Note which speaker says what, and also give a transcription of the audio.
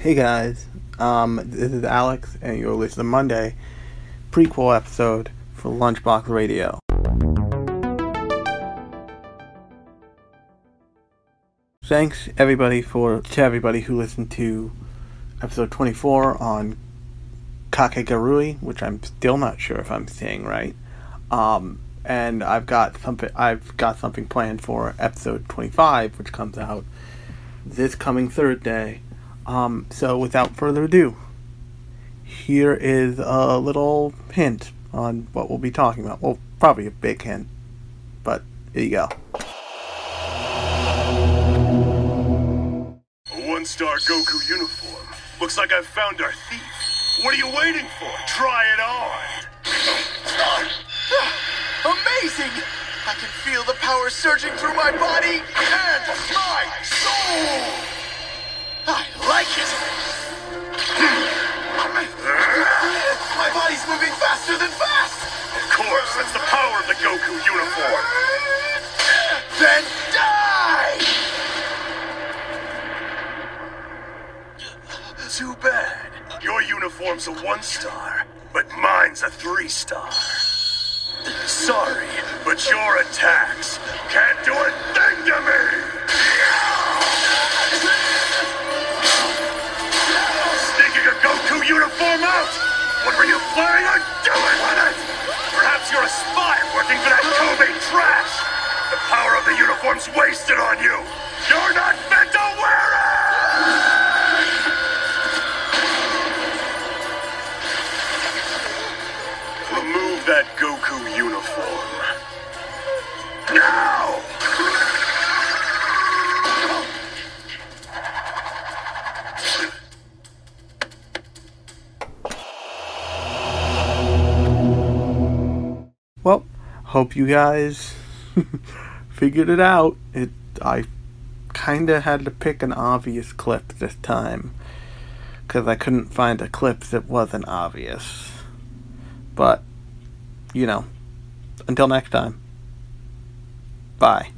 Speaker 1: Hey guys, um, this is Alex, and you're listening to Monday prequel episode for Lunchbox Radio. Thanks everybody for to everybody who listened to episode 24 on Kakegarui, which I'm still not sure if I'm saying right. Um, and I've got something I've got something planned for episode 25, which comes out this coming Thursday. Um, so without further ado, here is a little hint on what we'll be talking about. Well, probably a big hint, but here you go.
Speaker 2: A one-star Goku uniform. Looks like I've found our thief. What are you waiting for? Try it on.
Speaker 3: Amazing! I can feel the power surging through my body and my
Speaker 2: that's the power of the Goku uniform.
Speaker 3: Then die! Too bad.
Speaker 2: Your uniform's a one-star, but mine's a three-star. Sorry, but your attacks can't do a thing to me! Sneaking a Goku uniform out! What were you planning on doing with it? You're a spy working for that Kobe trash! The power of the uniform's wasted on you! You're not meant to wear it! Remove that Goku uniform.
Speaker 1: Well, hope you guys figured it out. It I kind of had to pick an obvious clip this time because I couldn't find a clip that wasn't obvious. But you know, until next time. Bye.